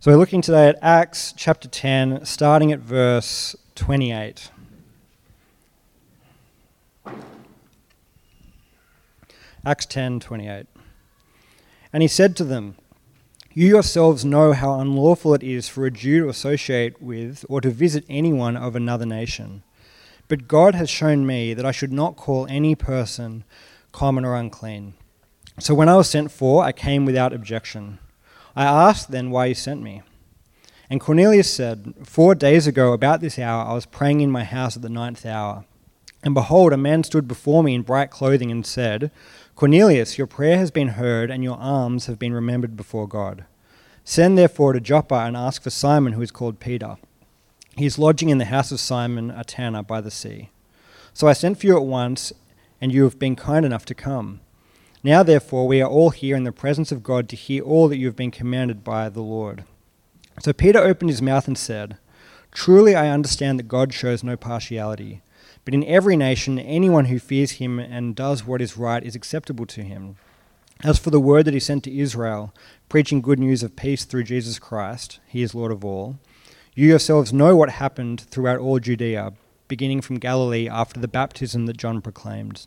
So we're looking today at Acts chapter 10, starting at verse 28. Acts 10, 28. And he said to them, You yourselves know how unlawful it is for a Jew to associate with or to visit anyone of another nation. But God has shown me that I should not call any person common or unclean. So when I was sent for, I came without objection. I asked then why you sent me. And Cornelius said, Four days ago, about this hour, I was praying in my house at the ninth hour. And behold, a man stood before me in bright clothing and said, Cornelius, your prayer has been heard, and your alms have been remembered before God. Send therefore to Joppa and ask for Simon, who is called Peter. He is lodging in the house of Simon, a tanner by the sea. So I sent for you at once, and you have been kind enough to come. Now, therefore, we are all here in the presence of God to hear all that you have been commanded by the Lord. So Peter opened his mouth and said, Truly I understand that God shows no partiality, but in every nation, anyone who fears him and does what is right is acceptable to him. As for the word that he sent to Israel, preaching good news of peace through Jesus Christ, he is Lord of all, you yourselves know what happened throughout all Judea, beginning from Galilee after the baptism that John proclaimed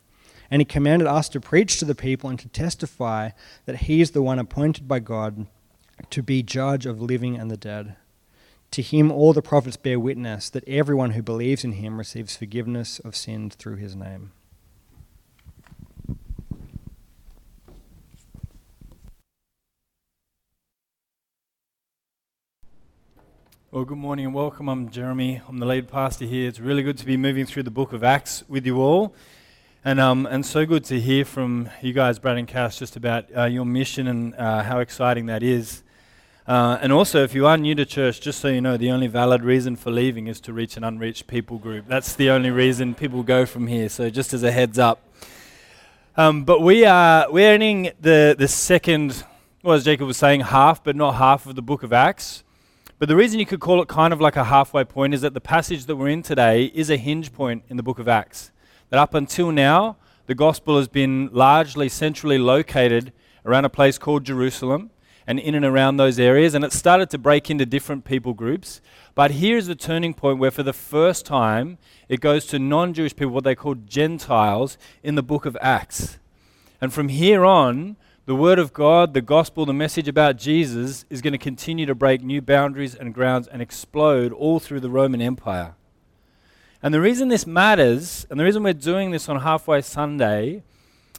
And he commanded us to preach to the people and to testify that he is the one appointed by God to be judge of living and the dead. To him all the prophets bear witness that everyone who believes in him receives forgiveness of sins through his name. Well, good morning and welcome. I'm Jeremy. I'm the lead pastor here. It's really good to be moving through the book of Acts with you all. And, um, and so good to hear from you guys, Brad and Cass, just about uh, your mission and uh, how exciting that is. Uh, and also, if you are new to church, just so you know, the only valid reason for leaving is to reach an unreached people group. That's the only reason people go from here. So, just as a heads up. Um, but we are we're ending the, the second, well, as Jacob was saying, half, but not half of the book of Acts. But the reason you could call it kind of like a halfway point is that the passage that we're in today is a hinge point in the book of Acts that up until now, the gospel has been largely centrally located around a place called Jerusalem and in and around those areas, and it started to break into different people groups. But here's the turning point where, for the first time, it goes to non Jewish people, what they call Gentiles, in the book of Acts. And from here on, the Word of God, the gospel, the message about Jesus is going to continue to break new boundaries and grounds and explode all through the Roman Empire. And the reason this matters, and the reason we're doing this on Halfway Sunday,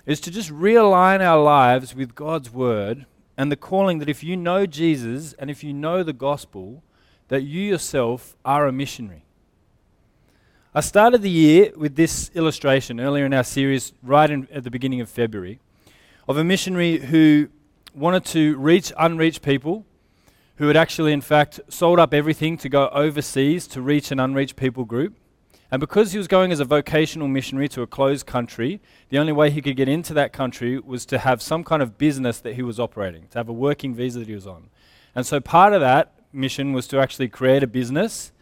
is to just realign our lives with God's Word and the calling that if you know Jesus and if you know the gospel, that you yourself are a missionary. I started the year with this illustration earlier in our series, right in, at the beginning of February, of a missionary who wanted to reach unreached people, who had actually, in fact, sold up everything to go overseas to reach an unreached people group. And because he was going as a vocational missionary to a closed country, the only way he could get into that country was to have some kind of business that he was operating, to have a working visa that he was on. And so part of that mission was to actually create a business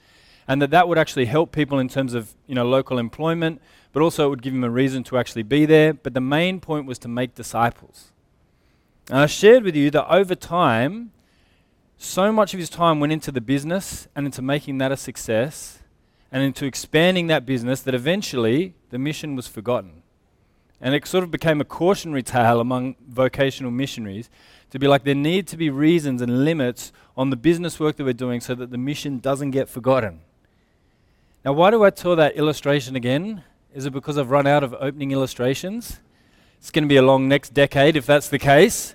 and that that would actually help people in terms of, you know, local employment, but also it would give him a reason to actually be there, but the main point was to make disciples. And I shared with you that over time so much of his time went into the business and into making that a success and into expanding that business that eventually the mission was forgotten. And it sort of became a cautionary tale among vocational missionaries to be like there need to be reasons and limits on the business work that we're doing so that the mission doesn't get forgotten. Now, why do I tell that illustration again? Is it because I've run out of opening illustrations? It's going to be a long next decade if that's the case.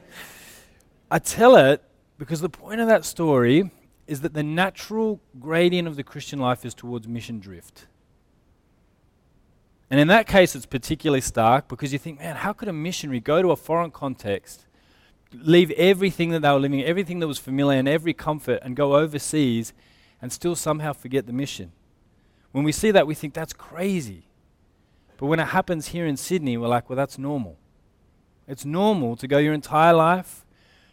I tell it because the point of that story is that the natural gradient of the Christian life is towards mission drift. And in that case, it's particularly stark because you think, man, how could a missionary go to a foreign context, leave everything that they were living, everything that was familiar, and every comfort, and go overseas and still somehow forget the mission. When we see that, we think that's crazy. But when it happens here in Sydney, we're like, well, that's normal. It's normal to go your entire life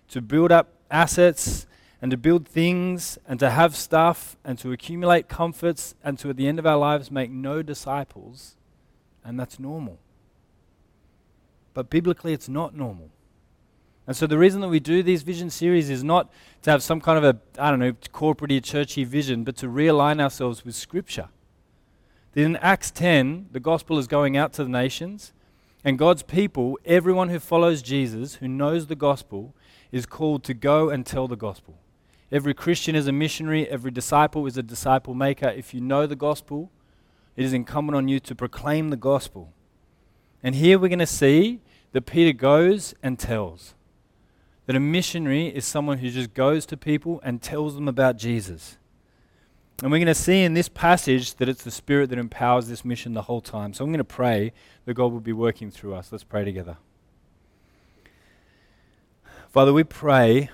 to build up assets and to build things and to have stuff and to accumulate comforts and to, at the end of our lives, make no disciples. And that's normal. But biblically, it's not normal. And so the reason that we do these vision series is not to have some kind of a, I don't know, corporate churchy vision, but to realign ourselves with Scripture. Then in Acts 10, the gospel is going out to the nations, and God's people, everyone who follows Jesus, who knows the gospel, is called to go and tell the gospel. Every Christian is a missionary, every disciple is a disciple maker. If you know the gospel, it is incumbent on you to proclaim the gospel. And here we're going to see that Peter goes and tells. That a missionary is someone who just goes to people and tells them about Jesus. And we're going to see in this passage that it's the Spirit that empowers this mission the whole time. So I'm going to pray that God will be working through us. Let's pray together. Father, we pray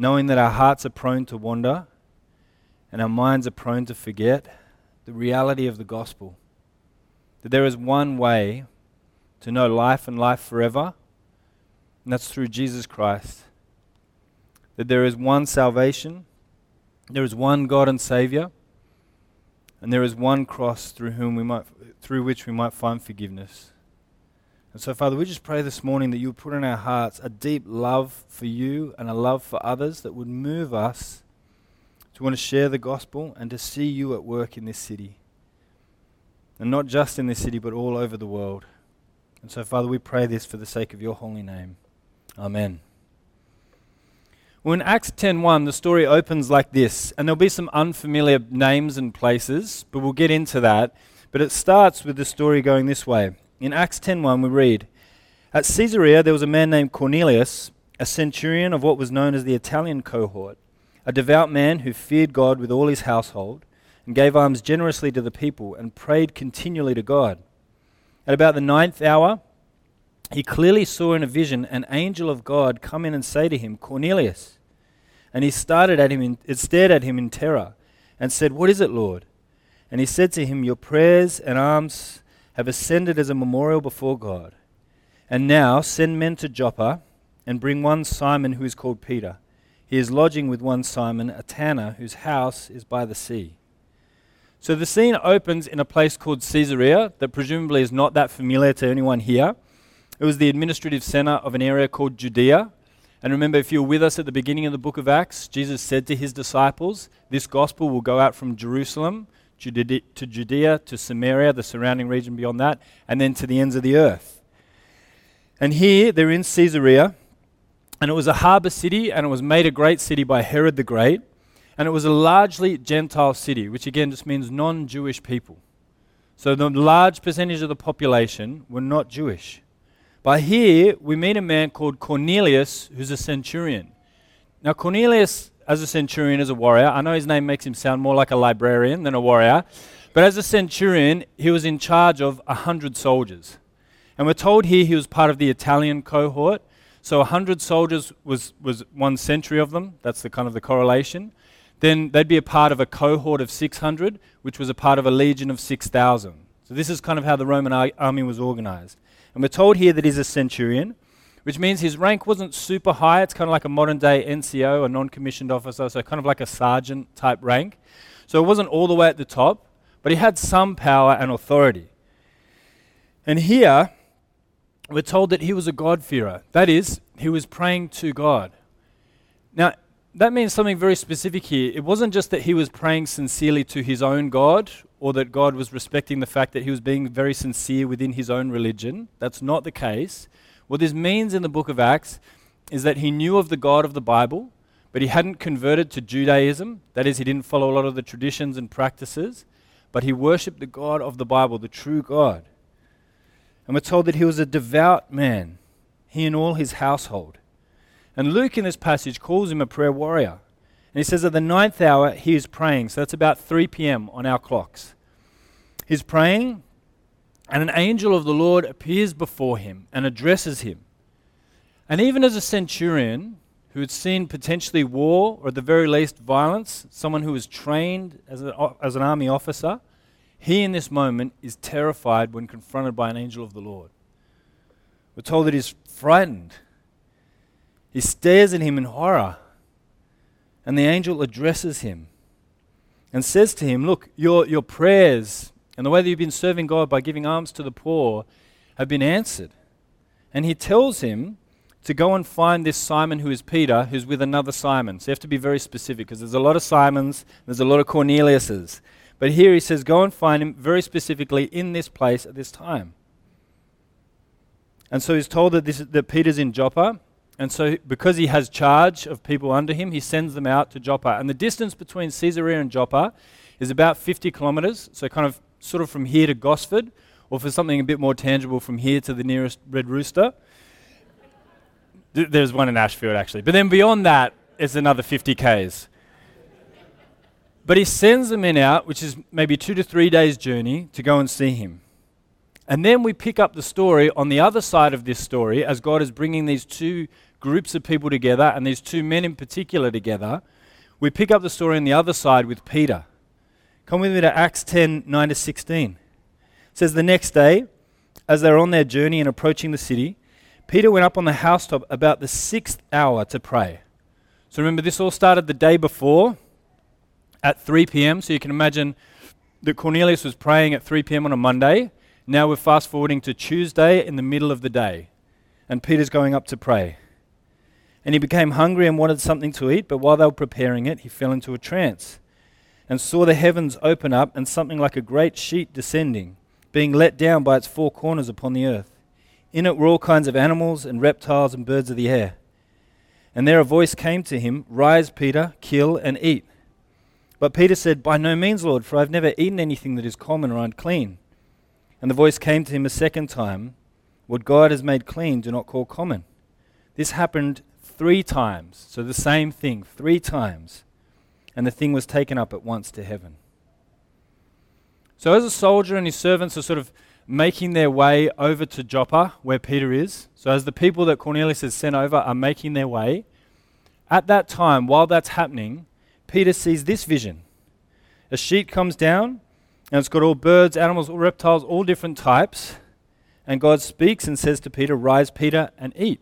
knowing that our hearts are prone to wander and our minds are prone to forget the reality of the gospel. That there is one way to know life and life forever, and that's through Jesus Christ. That there is one salvation there is one God and Savior, and there is one cross through whom we might through which we might find forgiveness. And so, Father, we just pray this morning that you would put in our hearts a deep love for you and a love for others that would move us to want to share the gospel and to see you at work in this city. And not just in this city, but all over the world. And so, Father, we pray this for the sake of your holy name. Amen. Well, in Acts 10:1, the story opens like this, and there'll be some unfamiliar names and places, but we'll get into that. But it starts with the story going this way. In Acts 10:1, we read, "At Caesarea there was a man named Cornelius, a centurion of what was known as the Italian cohort, a devout man who feared God with all his household, and gave alms generously to the people, and prayed continually to God. At about the ninth hour, he clearly saw in a vision an angel of God come in and say to him, Cornelius. And he started at him, in, it stared at him in terror, and said, What is it, Lord? And he said to him, Your prayers and alms have ascended as a memorial before God. And now send men to Joppa and bring one Simon who is called Peter. He is lodging with one Simon, a tanner, whose house is by the sea. So the scene opens in a place called Caesarea that presumably is not that familiar to anyone here. It was the administrative center of an area called Judea. And remember, if you were with us at the beginning of the book of Acts, Jesus said to his disciples, This gospel will go out from Jerusalem to Judea, to Samaria, the surrounding region beyond that, and then to the ends of the earth. And here they're in Caesarea, and it was a harbor city, and it was made a great city by Herod the Great. And it was a largely Gentile city, which again just means non Jewish people. So the large percentage of the population were not Jewish. But here we meet a man called Cornelius who's a centurion. Now, Cornelius, as a centurion, as a warrior. I know his name makes him sound more like a librarian than a warrior. But as a centurion, he was in charge of a hundred soldiers. And we're told here he was part of the Italian cohort. So a hundred soldiers was, was one century of them. That's the kind of the correlation. Then they'd be a part of a cohort of 600, which was a part of a legion of 6,000. So this is kind of how the Roman army was organized. And we're told here that he's a centurion, which means his rank wasn't super high. It's kind of like a modern day NCO, a non commissioned officer, so kind of like a sergeant type rank. So it wasn't all the way at the top, but he had some power and authority. And here, we're told that he was a God-fearer. That is, he was praying to God. Now, that means something very specific here. It wasn't just that he was praying sincerely to his own God or that God was respecting the fact that he was being very sincere within his own religion. That's not the case. What this means in the book of Acts is that he knew of the God of the Bible, but he hadn't converted to Judaism. That is, he didn't follow a lot of the traditions and practices, but he worshipped the God of the Bible, the true God. And we're told that he was a devout man, he and all his household. And Luke in this passage calls him a prayer warrior. And he says at the ninth hour, he is praying. So that's about 3 p.m. on our clocks. He's praying, and an angel of the Lord appears before him and addresses him. And even as a centurion, who had seen potentially war or at the very least violence, someone who was trained as, a, as an army officer, he in this moment is terrified when confronted by an angel of the Lord. We're told that he's frightened. He stares at him in horror. And the angel addresses him and says to him, Look, your, your prayers and the way that you've been serving God by giving alms to the poor have been answered. And he tells him to go and find this Simon who is Peter, who's with another Simon. So you have to be very specific because there's a lot of Simons, there's a lot of Corneliuses. But here he says, go and find him very specifically in this place at this time. And so he's told that, this, that Peter's in Joppa. And so, because he has charge of people under him, he sends them out to Joppa. And the distance between Caesarea and Joppa is about 50 kilometers. So, kind of sort of from here to Gosford, or for something a bit more tangible, from here to the nearest Red Rooster. There's one in Ashfield, actually. But then beyond that, it's another 50 Ks. But he sends the men out, which is maybe two to three days' journey, to go and see him. And then we pick up the story on the other side of this story as God is bringing these two groups of people together and these two men in particular together. We pick up the story on the other side with Peter. Come with me to Acts 10 9 to 16. It says, The next day, as they were on their journey and approaching the city, Peter went up on the housetop about the sixth hour to pray. So remember, this all started the day before at 3 p.m. So you can imagine that Cornelius was praying at 3 p.m. on a Monday. Now we're fast forwarding to Tuesday in the middle of the day. And Peter's going up to pray. And he became hungry and wanted something to eat, but while they were preparing it, he fell into a trance and saw the heavens open up and something like a great sheet descending, being let down by its four corners upon the earth. In it were all kinds of animals and reptiles and birds of the air. And there a voice came to him Rise, Peter, kill and eat. But Peter said, By no means, Lord, for I have never eaten anything that is common or unclean. And the voice came to him a second time What God has made clean, do not call common. This happened three times. So the same thing, three times. And the thing was taken up at once to heaven. So as a soldier and his servants are sort of making their way over to Joppa, where Peter is. So, as the people that Cornelius has sent over are making their way, at that time, while that's happening, Peter sees this vision. A sheet comes down, and it's got all birds, animals, all reptiles, all different types. And God speaks and says to Peter, Rise, Peter, and eat.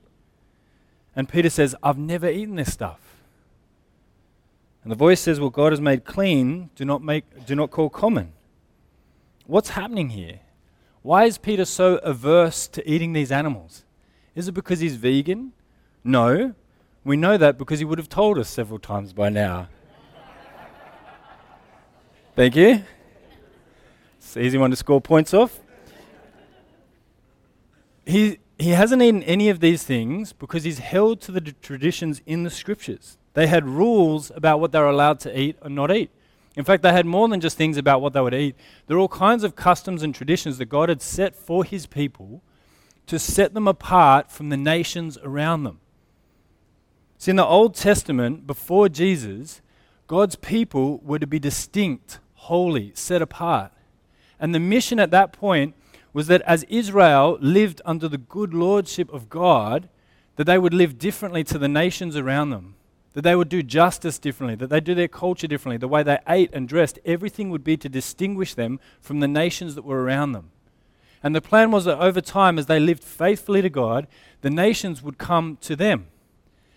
And Peter says, I've never eaten this stuff. And the voice says, Well, God has made clean, do not, make, do not call common. What's happening here? Why is Peter so averse to eating these animals? Is it because he's vegan? No. We know that because he would have told us several times by now. Thank you. It's an easy one to score points off. He, he hasn't eaten any of these things because he's held to the traditions in the scriptures. They had rules about what they were allowed to eat and not eat. In fact, they had more than just things about what they would eat. There were all kinds of customs and traditions that God had set for his people to set them apart from the nations around them. See, in the Old Testament, before Jesus, God's people were to be distinct, holy, set apart. And the mission at that point was that as Israel lived under the good lordship of God, that they would live differently to the nations around them that they would do justice differently, that they do their culture differently, the way they ate and dressed, everything would be to distinguish them from the nations that were around them. And the plan was that over time, as they lived faithfully to God, the nations would come to them.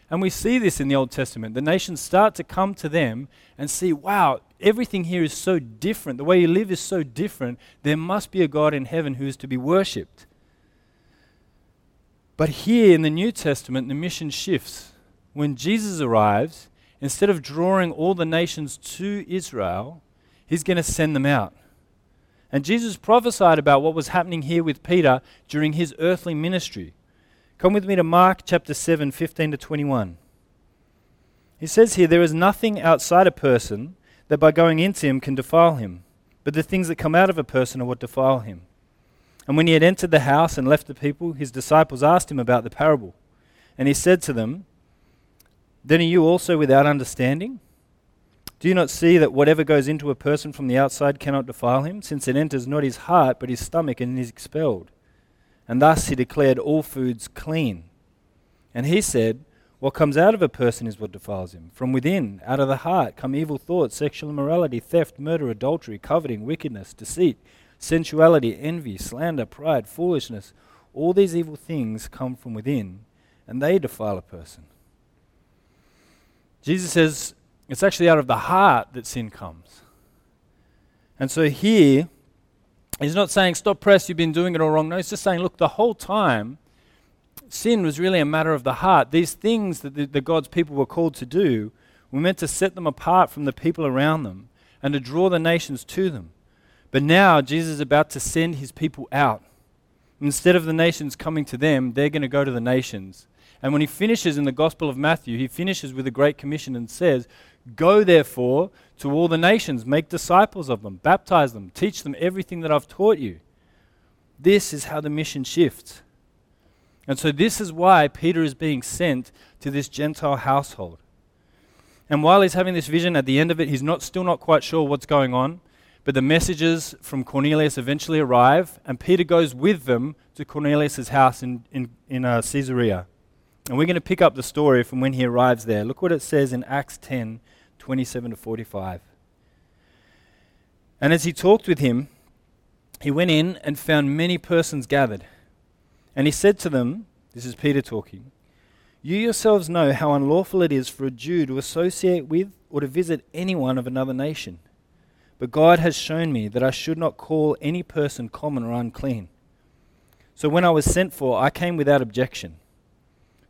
And we see this in the Old Testament. The nations start to come to them and see, wow, everything here is so different. The way you live is so different. There must be a God in heaven who is to be worshipped. But here in the New Testament, the mission shifts when Jesus arrives, instead of drawing all the nations to Israel, he's going to send them out. And Jesus prophesied about what was happening here with Peter during his earthly ministry. Come with me to Mark chapter 7, 15 to 21. He says here, There is nothing outside a person that by going into him can defile him, but the things that come out of a person are what defile him. And when he had entered the house and left the people, his disciples asked him about the parable. And he said to them, then are you also without understanding? Do you not see that whatever goes into a person from the outside cannot defile him, since it enters not his heart, but his stomach, and is expelled? And thus he declared all foods clean. And he said, What comes out of a person is what defiles him. From within, out of the heart, come evil thoughts, sexual immorality, theft, murder, adultery, coveting, wickedness, deceit, sensuality, envy, slander, pride, foolishness. All these evil things come from within, and they defile a person. Jesus says it's actually out of the heart that sin comes. And so here, he's not saying, stop press, you've been doing it all wrong. No, he's just saying, look, the whole time, sin was really a matter of the heart. These things that the, the God's people were called to do were meant to set them apart from the people around them and to draw the nations to them. But now Jesus is about to send his people out. Instead of the nations coming to them, they're going to go to the nations. And when he finishes in the Gospel of Matthew, he finishes with a great commission and says, Go therefore to all the nations, make disciples of them, baptize them, teach them everything that I've taught you. This is how the mission shifts. And so, this is why Peter is being sent to this Gentile household. And while he's having this vision, at the end of it, he's not, still not quite sure what's going on. But the messages from Cornelius eventually arrive, and Peter goes with them to Cornelius' house in, in, in uh, Caesarea. And we're going to pick up the story from when he arrives there. Look what it says in Acts 10 27 to 45. And as he talked with him, he went in and found many persons gathered. And he said to them, This is Peter talking, You yourselves know how unlawful it is for a Jew to associate with or to visit anyone of another nation. But God has shown me that I should not call any person common or unclean. So when I was sent for, I came without objection.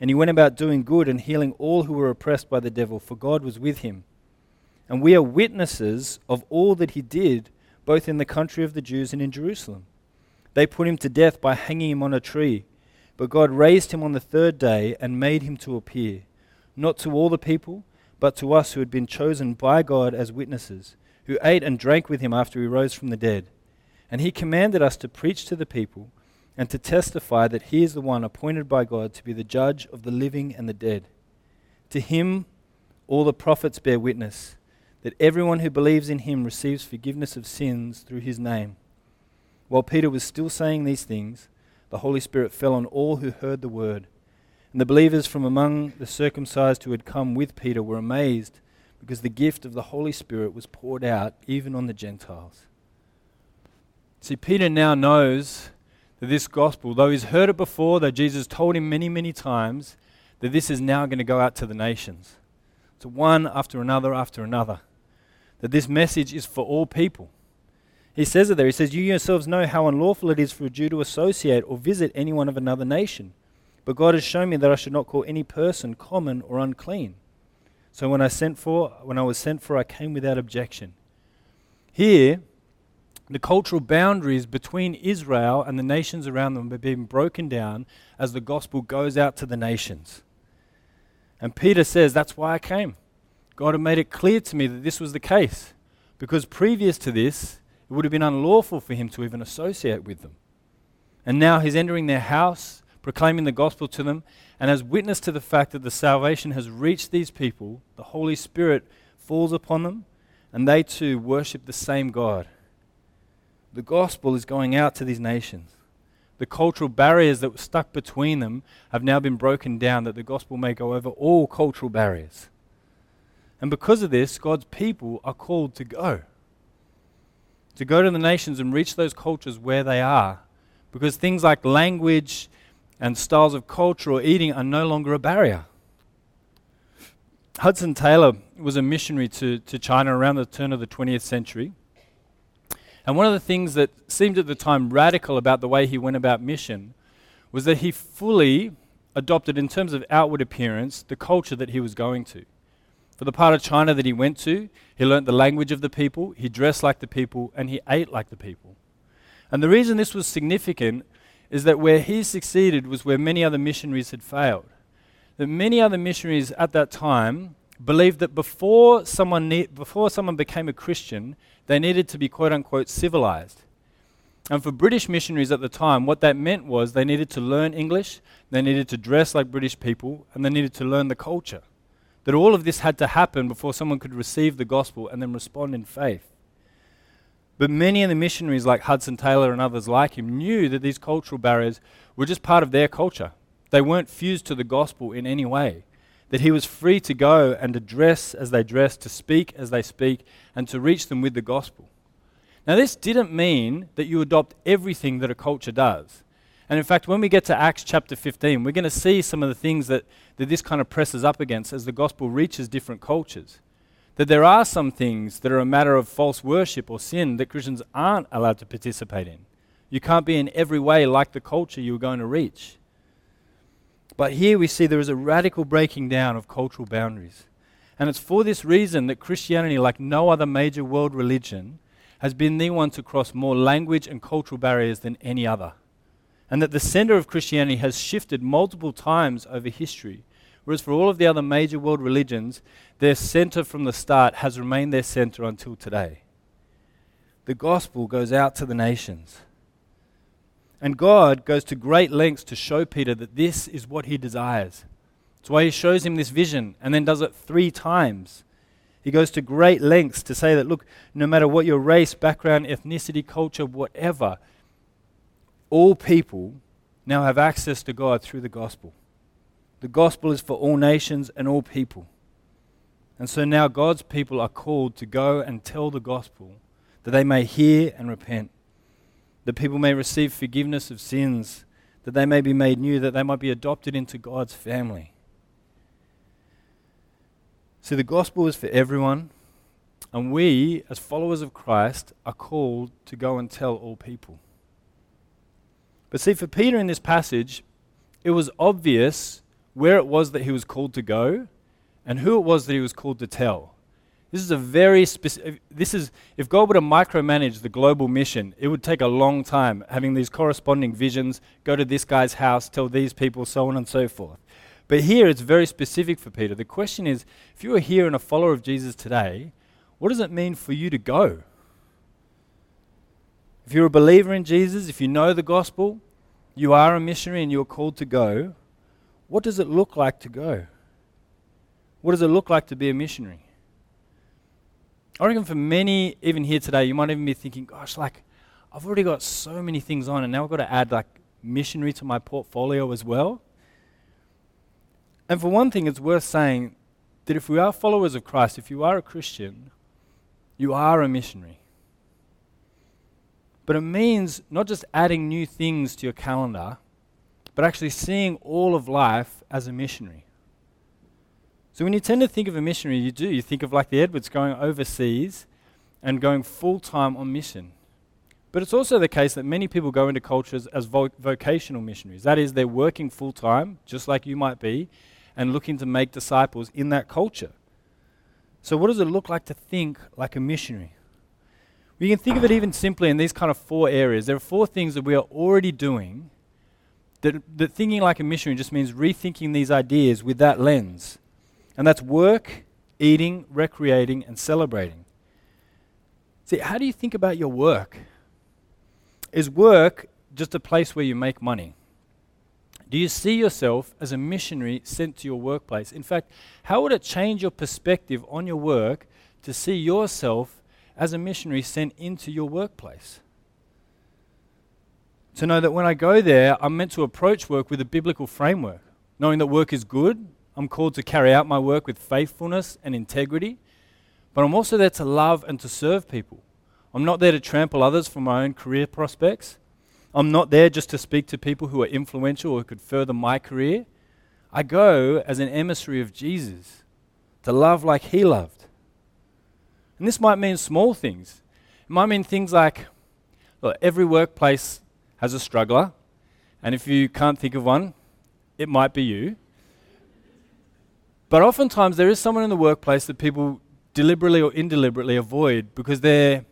and he went about doing good and healing all who were oppressed by the devil, for God was with him. And we are witnesses of all that he did, both in the country of the Jews and in Jerusalem. They put him to death by hanging him on a tree. But God raised him on the third day and made him to appear, not to all the people, but to us who had been chosen by God as witnesses, who ate and drank with him after he rose from the dead. And he commanded us to preach to the people and to testify that he is the one appointed by God to be the judge of the living and the dead. To him all the prophets bear witness that everyone who believes in him receives forgiveness of sins through his name. While Peter was still saying these things, the Holy Spirit fell on all who heard the word. And the believers from among the circumcised who had come with Peter were amazed because the gift of the Holy Spirit was poured out even on the Gentiles. See, Peter now knows that this gospel, though he's heard it before, though Jesus told him many, many times, that this is now going to go out to the nations. To one after another after another. That this message is for all people. He says it there. He says, You yourselves know how unlawful it is for a Jew to associate or visit anyone of another nation. But God has shown me that I should not call any person common or unclean. So when I sent for when I was sent for, I came without objection. Here, the cultural boundaries between Israel and the nations around them are being broken down as the gospel goes out to the nations. And Peter says, That's why I came. God had made it clear to me that this was the case. Because previous to this, it would have been unlawful for him to even associate with them. And now he's entering their house, proclaiming the gospel to them, and as witness to the fact that the salvation has reached these people, the Holy Spirit falls upon them, and they too worship the same God. The gospel is going out to these nations. The cultural barriers that were stuck between them have now been broken down, that the gospel may go over all cultural barriers. And because of this, God's people are called to go to go to the nations and reach those cultures where they are. Because things like language and styles of culture or eating are no longer a barrier. Hudson Taylor was a missionary to, to China around the turn of the 20th century. And one of the things that seemed at the time radical about the way he went about mission was that he fully adopted, in terms of outward appearance, the culture that he was going to. For the part of China that he went to, he learnt the language of the people, he dressed like the people, and he ate like the people. And the reason this was significant is that where he succeeded was where many other missionaries had failed. That many other missionaries at that time believed that before someone, ne- before someone became a Christian, they needed to be quote unquote civilized. And for British missionaries at the time, what that meant was they needed to learn English, they needed to dress like British people, and they needed to learn the culture. That all of this had to happen before someone could receive the gospel and then respond in faith. But many of the missionaries, like Hudson Taylor and others like him, knew that these cultural barriers were just part of their culture. They weren't fused to the gospel in any way. That he was free to go and to dress as they dress, to speak as they speak, and to reach them with the gospel. Now, this didn't mean that you adopt everything that a culture does. And in fact, when we get to Acts chapter 15, we're going to see some of the things that, that this kind of presses up against as the gospel reaches different cultures. That there are some things that are a matter of false worship or sin that Christians aren't allowed to participate in. You can't be in every way like the culture you're going to reach. But here we see there is a radical breaking down of cultural boundaries. And it's for this reason that Christianity, like no other major world religion, has been the one to cross more language and cultural barriers than any other and that the center of Christianity has shifted multiple times over history. Whereas for all of the other major world religions, their center from the start has remained their center until today. The gospel goes out to the nations. And God goes to great lengths to show Peter that this is what he desires. That's why he shows him this vision and then does it three times. He goes to great lengths to say that, look, no matter what your race, background, ethnicity, culture, whatever, all people now have access to God through the gospel. The gospel is for all nations and all people. And so now God's people are called to go and tell the gospel that they may hear and repent, that people may receive forgiveness of sins, that they may be made new, that they might be adopted into God's family. See, the gospel is for everyone, and we, as followers of Christ, are called to go and tell all people. But see, for Peter in this passage, it was obvious where it was that he was called to go and who it was that he was called to tell. This is a very specific, this is, if God were to micromanage the global mission, it would take a long time having these corresponding visions, go to this guy's house, tell these people, so on and so forth. But here it's very specific for Peter. The question is if you are here and a follower of Jesus today, what does it mean for you to go? If you're a believer in Jesus, if you know the gospel, you are a missionary and you're called to go, what does it look like to go? What does it look like to be a missionary? I reckon for many, even here today, you might even be thinking, gosh, like, I've already got so many things on, and now I've got to add, like, missionary to my portfolio as well. And for one thing, it's worth saying that if we are followers of Christ, if you are a Christian, you are a missionary. But it means not just adding new things to your calendar, but actually seeing all of life as a missionary. So when you tend to think of a missionary, you do. You think of like the Edwards going overseas and going full time on mission. But it's also the case that many people go into cultures as vo- vocational missionaries. That is, they're working full time, just like you might be, and looking to make disciples in that culture. So, what does it look like to think like a missionary? We can think of it even simply in these kind of four areas. There are four things that we are already doing that, that thinking like a missionary just means rethinking these ideas with that lens. And that's work, eating, recreating, and celebrating. See, how do you think about your work? Is work just a place where you make money? Do you see yourself as a missionary sent to your workplace? In fact, how would it change your perspective on your work to see yourself as a missionary sent into your workplace. To know that when I go there, I'm meant to approach work with a biblical framework, knowing that work is good. I'm called to carry out my work with faithfulness and integrity, but I'm also there to love and to serve people. I'm not there to trample others for my own career prospects. I'm not there just to speak to people who are influential or who could further my career. I go as an emissary of Jesus to love like he loved and this might mean small things. It might mean things like look, every workplace has a struggler, and if you can't think of one, it might be you. But oftentimes there is someone in the workplace that people deliberately or indeliberately avoid because they're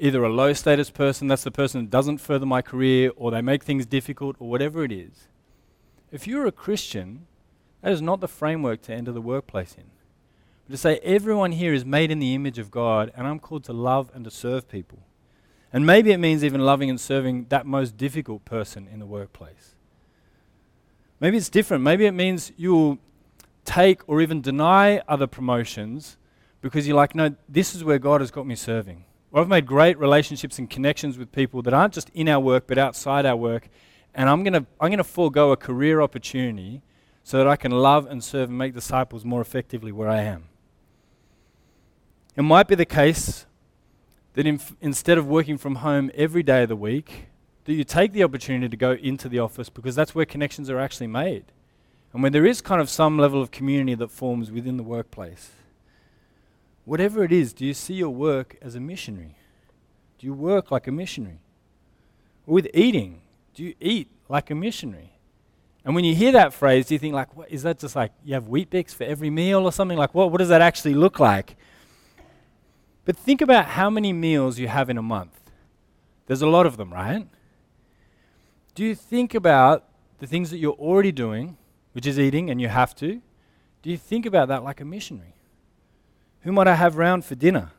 either a low status person, that's the person that doesn't further my career, or they make things difficult, or whatever it is. If you're a Christian, that is not the framework to enter the workplace in. but to say everyone here is made in the image of God, and I'm called to love and to serve people. And maybe it means even loving and serving that most difficult person in the workplace. Maybe it's different. Maybe it means you'll take or even deny other promotions because you're like, no, this is where God has got me serving. Or I've made great relationships and connections with people that aren't just in our work but outside our work, and I'm going to I'm going to forego a career opportunity so that I can love and serve and make disciples more effectively where I am. It might be the case that instead of working from home every day of the week, that you take the opportunity to go into the office because that's where connections are actually made. And when there is kind of some level of community that forms within the workplace. Whatever it is, do you see your work as a missionary? Do you work like a missionary? With eating, do you eat like a missionary? And when you hear that phrase, do you think like, what, is that just like you have Weet-Bix for every meal or something? Like, what, what does that actually look like? But think about how many meals you have in a month. There's a lot of them, right? Do you think about the things that you're already doing, which is eating, and you have to? Do you think about that like a missionary? Who might I have round for dinner?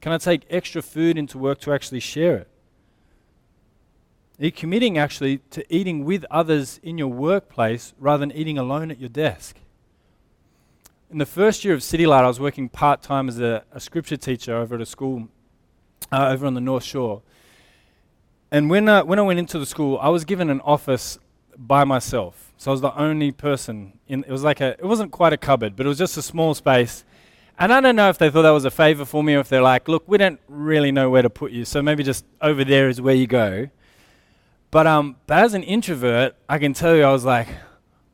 Can I take extra food into work to actually share it? Are you committing actually to eating with others in your workplace rather than eating alone at your desk? In the first year of City Light, I was working part time as a, a, scripture teacher over at a school uh, over on the North Shore. And when, uh, when I went into the school, I was given an office by myself. So I was the only person in it was like a it wasn't quite a cupboard, but it was just a small space and I don't know if they thought that was a favor for me or if they're like, look, we don't really know where to put you, so maybe just over there is where you go. But, um, but as an introvert, I can tell you, I was like,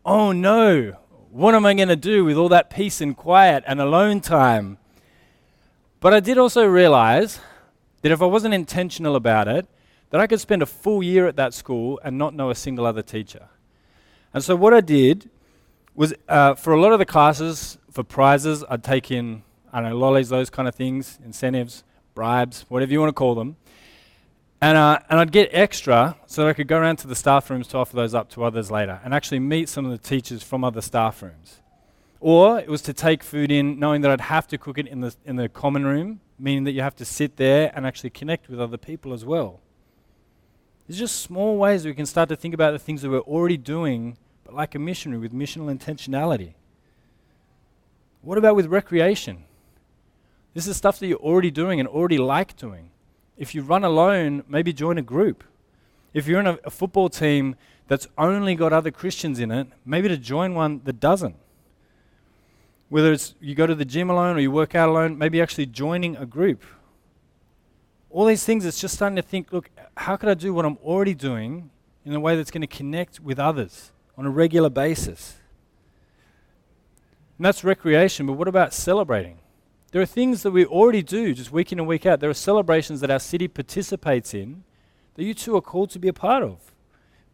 oh no, what am I going to do with all that peace and quiet and alone time? But I did also realize that if I wasn't intentional about it, that I could spend a full year at that school and not know a single other teacher. And so what I did was uh, for a lot of the classes, for prizes, I'd take in, I don't know, lollies, those kind of things, incentives, bribes, whatever you want to call them. And, uh, and I'd get extra so that I could go around to the staff rooms to offer those up to others later and actually meet some of the teachers from other staff rooms. Or it was to take food in knowing that I'd have to cook it in the, in the common room, meaning that you have to sit there and actually connect with other people as well. There's just small ways we can start to think about the things that we're already doing, but like a missionary with missional intentionality. What about with recreation? This is stuff that you're already doing and already like doing. If you run alone, maybe join a group. If you're in a, a, football team that's only got other Christians in it, maybe to join one that doesn't. Whether it's you go to the gym alone or you work out alone, maybe actually joining a group. All these things, it's just starting to think look, how could I do what I'm already doing in a way that's going to connect with others on a regular basis? And that's recreation, but what about celebrating? There are things that we already do just week in and week out. There are celebrations that our city participates in that you too are called to be a part of.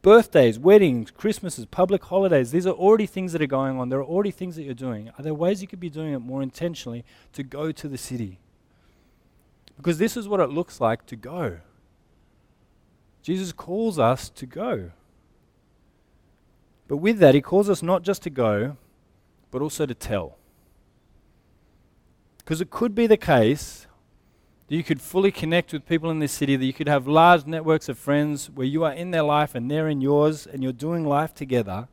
Birthdays, weddings, Christmases, public holidays, these are already things that are going on. There are already things that you're doing. Are there ways you could be doing it more intentionally to go to the city? Because this is what it looks like to go. Jesus calls us to go. But with that, he calls us not just to go, but also to tell. Because it could be the case that you could fully connect with people in this city, that you could have large networks of friends where you are in their life and they're in yours and you're doing life together,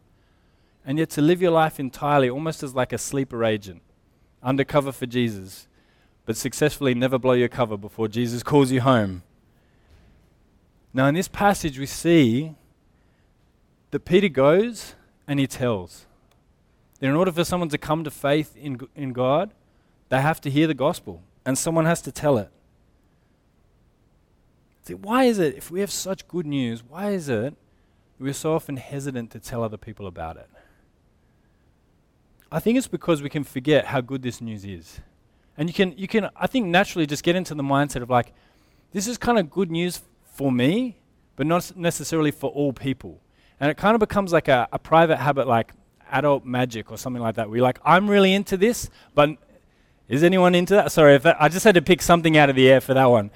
and yet to live your life entirely almost as like a sleeper agent, undercover for Jesus, but successfully never blow your cover before Jesus calls you home. Now, in this passage, we see that Peter goes and he tells that in order for someone to come to faith in, in God, they have to hear the gospel and someone has to tell it. See, why is it, if we have such good news, why is it we're so often hesitant to tell other people about it? I think it's because we can forget how good this news is. And you can, you can, I think, naturally just get into the mindset of like, this is kind of good news for me, but not necessarily for all people. And it kind of becomes like a, a private habit, like, adult magic or something like that. We're like, I'm really into this, but is anyone into that? Sorry, that, I just had to pick something out of the air for that one.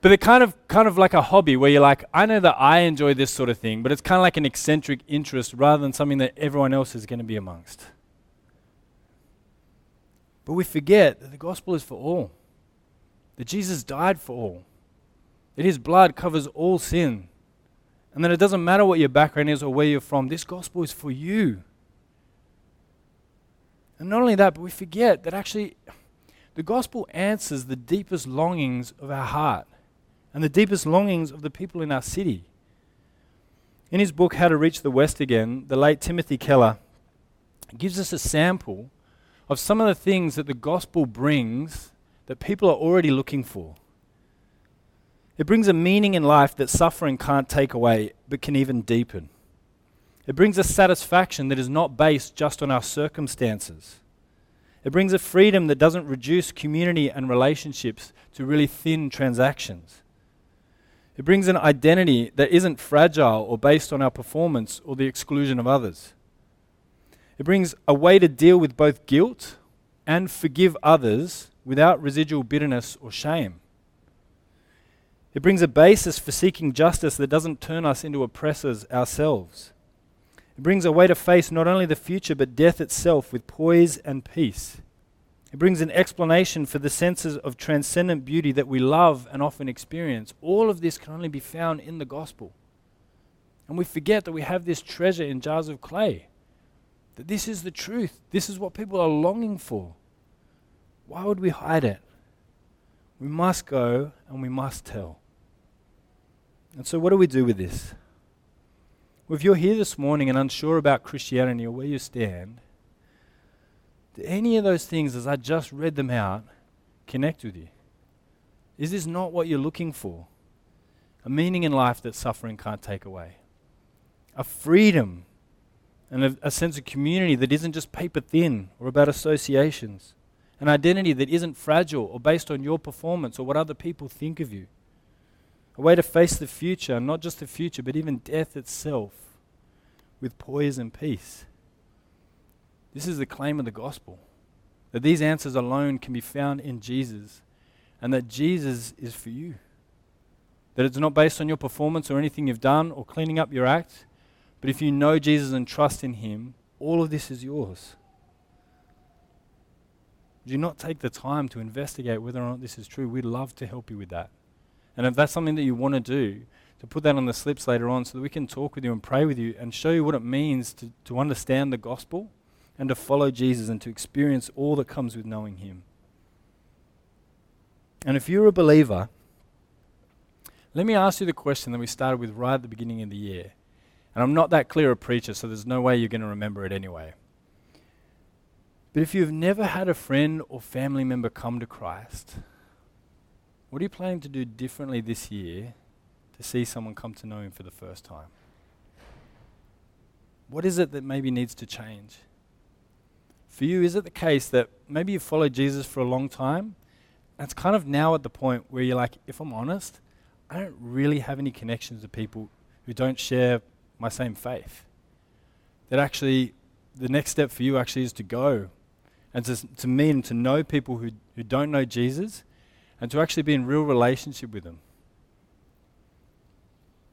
But it's kind of, kind of like a hobby where you're like, I know that I enjoy this sort of thing, but it's kind of like an eccentric interest rather than something that everyone else is going to be amongst. But we forget that the gospel is for all, that Jesus died for all, that his blood covers all sin, and that it doesn't matter what your background is or where you're from, this gospel is for you. And not only that, but we forget that actually the gospel answers the deepest longings of our heart and the deepest longings of the people in our city. In his book, How to Reach the West Again, the late Timothy Keller gives us a sample of some of the things that the gospel brings that people are already looking for. It brings a meaning in life that suffering can't take away, but can even deepen. It brings a satisfaction that is not based just on our circumstances. It brings a freedom that doesn't reduce community and relationships to really thin transactions. It brings an identity that isn't fragile or based on our performance or the exclusion of others. It brings a way to deal with both guilt and forgive others without residual bitterness or shame. It brings a basis for seeking justice that doesn't turn us into oppressors ourselves. It brings a way to face not only the future but death itself with poise and peace. It brings an explanation for the senses of transcendent beauty that we love and often experience. All of this can only be found in the gospel. And we forget that we have this treasure in jars of clay. That this is the truth. This is what people are longing for. Why would we hide it? We must go and we must tell. And so, what do we do with this? If you're here this morning and unsure about Christianity or where you stand, do any of those things, as I just read them out, connect with you? Is this not what you're looking for? A meaning in life that suffering can't take away, a freedom and a, a sense of community that isn't just paper thin or about associations, an identity that isn't fragile or based on your performance or what other people think of you, a way to face the future, not just the future, but even death itself, with poise and peace. This is the claim of the gospel that these answers alone can be found in Jesus and that Jesus is for you. That it's not based on your performance or anything you've done or cleaning up your act, but if you know Jesus and trust in Him, all of this is yours. Do not take the time to investigate whether or not this is true? We'd love to help you with that. And if that's something that you want to do, to put that on the slips later on so that we can talk with you and pray with you and show you what it means to, to understand the gospel and to follow Jesus and to experience all that comes with knowing Him. And if you're a believer, let me ask you the question that we started with right at the beginning of the year. And I'm not that clear a preacher, so there's no way you're going to remember it anyway. But if you've never had a friend or family member come to Christ, what are you planning to do differently this year to see someone come to know Him for the first time? What is it that maybe needs to change? For you, is it the case that maybe you've followed Jesus for a long time? And it's kind of now at the point where you're like, if I'm honest, I don't really have any connections to people who don't share my same faith. That actually, the next step for you actually is to go and to, to meet and to know people who, who don't know Jesus and to actually be in real relationship with them.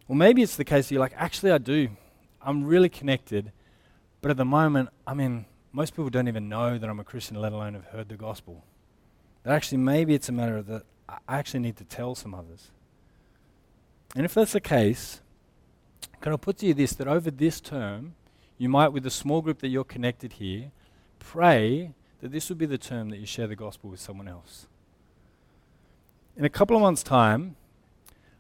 Or maybe it's the case that you're like, actually, I do. I'm really connected, but at the moment, I mean, most people don't even know that I'm a Christian, let alone have heard the gospel. That actually, maybe it's a matter of that I actually need to tell some others. And if that's the case, can I put to you this that over this term, you might, with the small group that you're connected here, pray that this would be the term that you share the gospel with someone else. In a couple of months' time,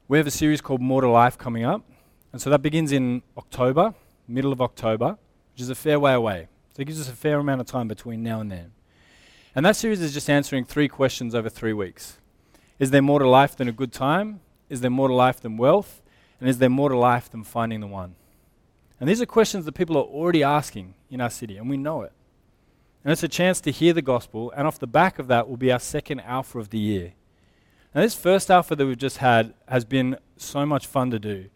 we have a series called More to Life coming up. And so that begins in October, middle of October, which is a fair way away. So it gives us a fair amount of time between now and then. And that series is just answering three questions over three weeks Is there more to life than a good time? Is there more to life than wealth? And is there more to life than finding the one? And these are questions that people are already asking in our city, and we know it. And it's a chance to hear the gospel, and off the back of that will be our second Alpha of the year. Now, this first Alpha that we've just had has been so much fun to do.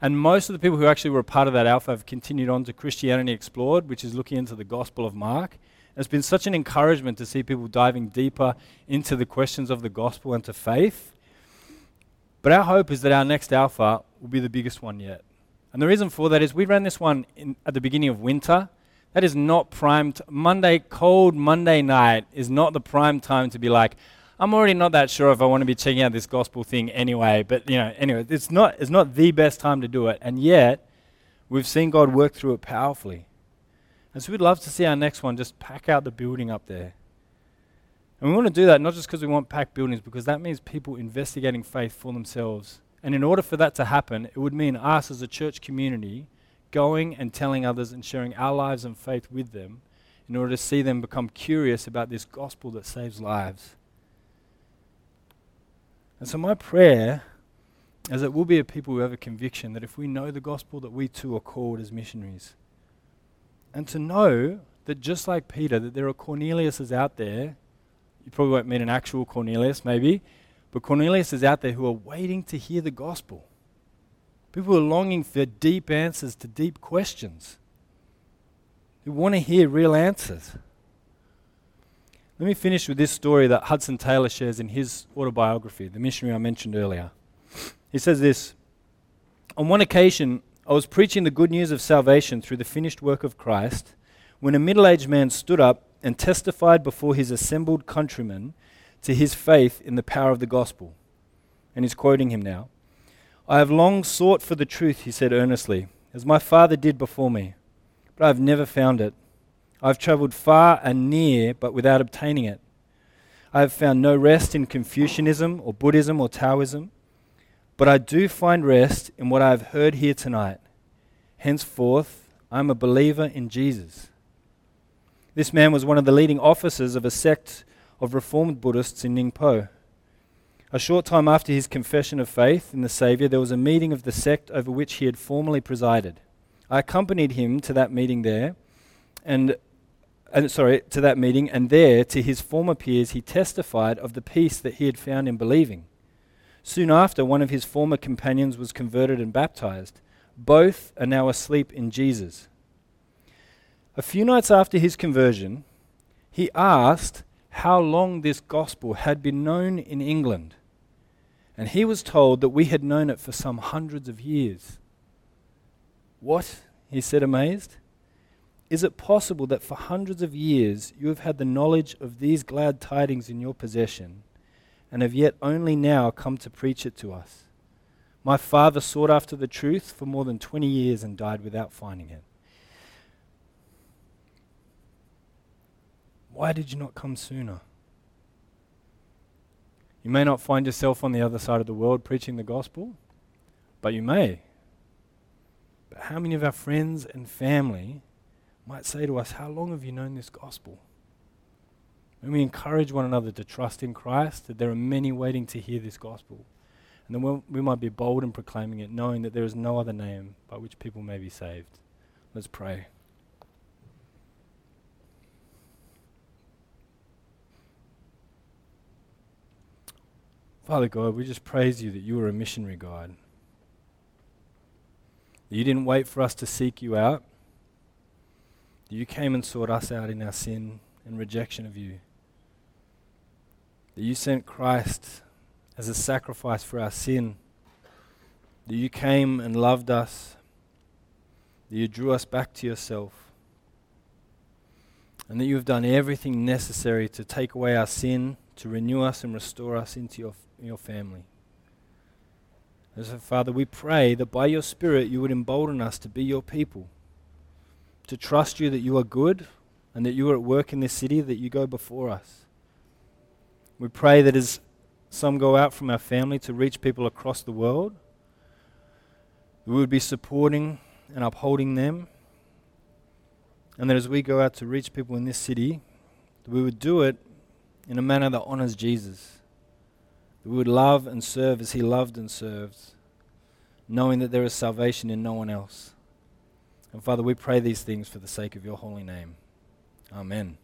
And most of the people who actually were a part of that Alpha have continued on to Christianity Explored, which is looking into the Gospel of Mark. And it's been such an encouragement to see people diving deeper into the questions of the gospel and to faith. But our hope is that our next Alpha will be the biggest one yet. And the reason for that is we ran this one in, at the beginning of winter. That is not prime. T- Monday, cold Monday night is not the prime time to be like, I'm already not that sure if I want to be checking out this gospel thing anyway. But you know, anyway, it's not it's not the best time to do it. And yet, we've seen God work through it powerfully. And so we'd love to see our next one just pack out the building up there. And we want to do that not just because we want packed buildings, because that means people investigating faith for themselves. And in order for that to happen, it would mean us as a church community going and telling others and sharing our lives and faith with them in order to see them become curious about this gospel that saves lives. And so, my prayer is that we'll be a people who have a conviction that if we know the gospel, that we too are called as missionaries. And to know that just like Peter, that there are Corneliuses out there you probably won't meet an actual Cornelius, maybe, but Cornelius is out there who are waiting to hear the gospel. People are longing for deep answers to deep questions, who want to hear real answers. Let me finish with this story that Hudson Taylor shares in his autobiography, the missionary I mentioned earlier. He says this On one occasion, I was preaching the good news of salvation through the finished work of Christ when a middle aged man stood up and testified before his assembled countrymen to his faith in the power of the gospel. And he's quoting him now. I have long sought for the truth, he said earnestly, as my father did before me, but I have never found it. I have traveled far and near, but without obtaining it. I have found no rest in Confucianism or Buddhism or Taoism, but I do find rest in what I have heard here tonight. Henceforth, I am a believer in Jesus. This man was one of the leading officers of a sect of Reformed Buddhists in Ningpo. A short time after his confession of faith in the Saviour, there was a meeting of the sect over which he had formerly presided. I accompanied him to that meeting there, and, and sorry, to that meeting, and there, to his former peers, he testified of the peace that he had found in believing. Soon after, one of his former companions was converted and baptized. Both are now asleep in Jesus. A few nights after his conversion, he asked how long this gospel had been known in England. And he was told that we had known it for some hundreds of years. What? he said, amazed. Is it possible that for hundreds of years you have had the knowledge of these glad tidings in your possession, and have yet only now come to preach it to us? My father sought after the truth for more than 20 years and died without finding it. Why did you not come sooner? You may not find yourself on the other side of the world preaching the gospel, but you may. But how many of our friends and family might say to us, How long have you known this gospel? When we encourage one another to trust in Christ, that there are many waiting to hear this gospel. And then we might be bold in proclaiming it, knowing that there is no other name by which people may be saved. Let's pray. Father God, we just praise you that you are a missionary God. That you didn't wait for us to seek you out. That you came and sought us out in our sin and rejection of you. That you sent Christ as a sacrifice for our sin. That you came and loved us. That you drew us back to yourself. And that you have done everything necessary to take away our sin, to renew us and restore us into your your family. And so, Father, we pray that by your Spirit you would embolden us to be your people, to trust you that you are good and that you are at work in this city, that you go before us. We pray that as some go out from our family to reach people across the world, we would be supporting and upholding them. And that as we go out to reach people in this city, we would do it in a manner that honors Jesus we would love and serve as he loved and served, knowing that there is salvation in no one else. And Father, we pray these things for the sake of your holy name. Amen.